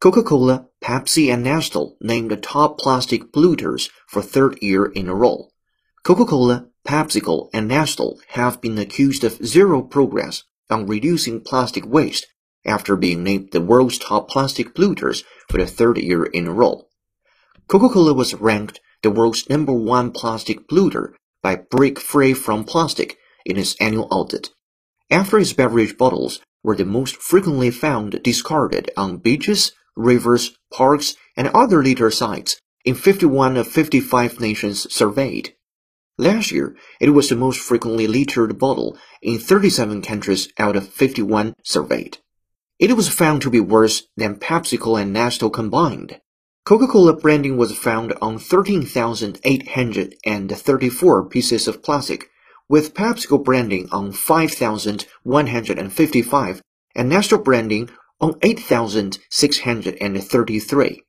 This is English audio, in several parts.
Coca-Cola, Pepsi and Nestle named the top plastic polluters for third year in a row. Coca-Cola, PepsiCo and Nestle have been accused of zero progress on reducing plastic waste after being named the world's top plastic polluters for the third year in a row. Coca-Cola was ranked the world's number one plastic polluter by Break Free from Plastic in its annual audit. After its beverage bottles were the most frequently found discarded on beaches, rivers, parks, and other litter sites in 51 of 55 nations surveyed. Last year, it was the most frequently littered bottle in 37 countries out of 51 surveyed. It was found to be worse than PepsiCo and Nestle combined. Coca-Cola branding was found on 13,834 pieces of plastic, with PepsiCo branding on 5,155 and Nestle branding on 8,633.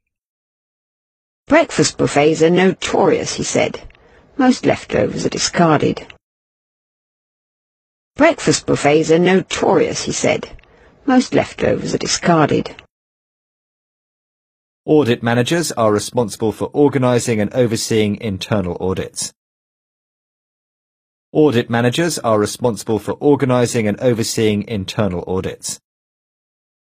Breakfast buffets are notorious, he said. Most leftovers are discarded. Breakfast buffets are notorious, he said. Most leftovers are discarded. Audit managers are responsible for organising and overseeing internal audits. Audit managers are responsible for organising and overseeing internal audits.